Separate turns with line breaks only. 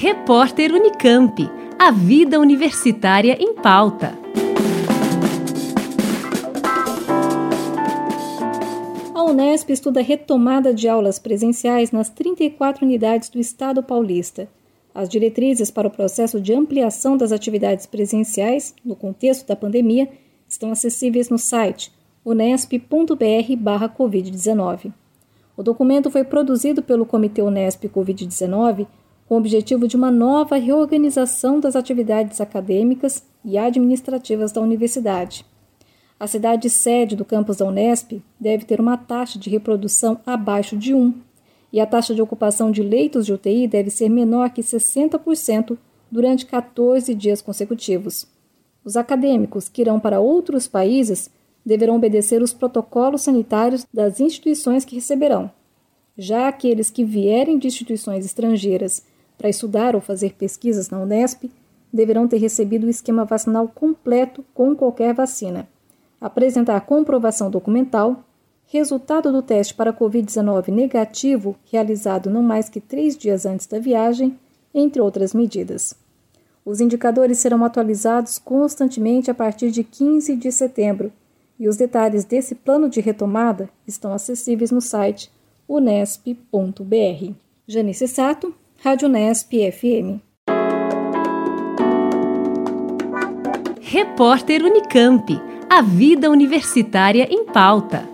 Repórter Unicamp. A vida universitária em pauta.
A Unesp estuda a retomada de aulas presenciais nas 34 unidades do Estado paulista. As diretrizes para o processo de ampliação das atividades presenciais, no contexto da pandemia, estão acessíveis no site unesp.br/covid19. O documento foi produzido pelo Comitê Unesp Covid-19 com o objetivo de uma nova reorganização das atividades acadêmicas e administrativas da universidade. A cidade sede do campus da Unesp deve ter uma taxa de reprodução abaixo de 1 e a taxa de ocupação de leitos de UTI deve ser menor que 60% durante 14 dias consecutivos. Os acadêmicos que irão para outros países deverão obedecer os protocolos sanitários das instituições que receberão. Já aqueles que vierem de instituições estrangeiras para estudar ou fazer pesquisas na Unesp deverão ter recebido o esquema vacinal completo com qualquer vacina, apresentar comprovação documental, resultado do teste para Covid-19 negativo realizado não mais que três dias antes da viagem, entre outras medidas. Os indicadores serão atualizados constantemente a partir de 15 de setembro e os detalhes desse plano de retomada estão acessíveis no site unesp.br. Janice Sato, Rádio Nesp FM.
Repórter Unicamp. A vida universitária em pauta.